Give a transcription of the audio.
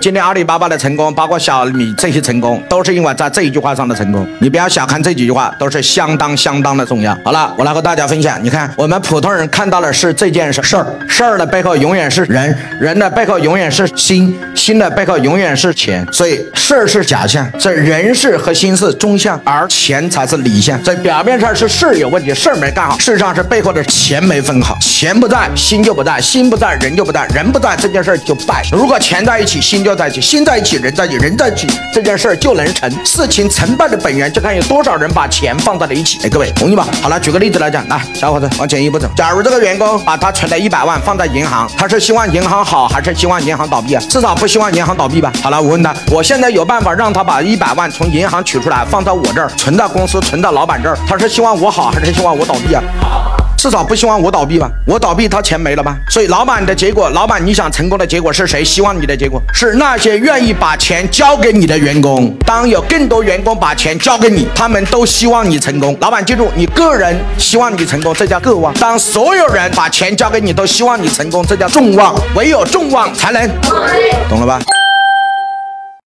今天阿里巴巴的成功，包括小米这些成功，都是因为在这一句话上的成功。你不要小看这几句话，都是相当相当的重要。好了，我来和大家分享。你看，我们普通人看到的是这件事事儿，事儿的背后永远是人，人的背后永远是心，心的背后永远是钱。所以事儿是假象，这人事和心是中象，而钱才是理象。所以表面上是事儿有问题，事儿没干好，事实上是背后的钱没分好。钱不在，心就不在；心不在，人就不在；人不在，这件事就败。如果钱在一起，心就。在一起，心在一起，人在一起，人在一起，这件事儿就能成。事情成败的本源就看有多少人把钱放在了一起。哎，各位同意吧？好了，举个例子来讲，来，小伙子往前一步走。假如这个员工把他存的一百万放在银行，他是希望银行好，还是希望银行倒闭啊？至少不希望银行倒闭吧？好了，我问他，我现在有办法让他把一百万从银行取出来，放到我这儿，存到公司，存到老板这儿，他是希望我好，还是希望我倒闭啊？至少不希望我倒闭吧？我倒闭，他钱没了吧？所以老板的结果，老板你想成功的结果是谁？希望你的结果是那些愿意把钱交给你的员工。当有更多员工把钱交给你，他们都希望你成功。老板记住，你个人希望你成功，这叫个望。当所有人把钱交给你，都希望你成功，这叫众望。唯有众望才能，懂了吧？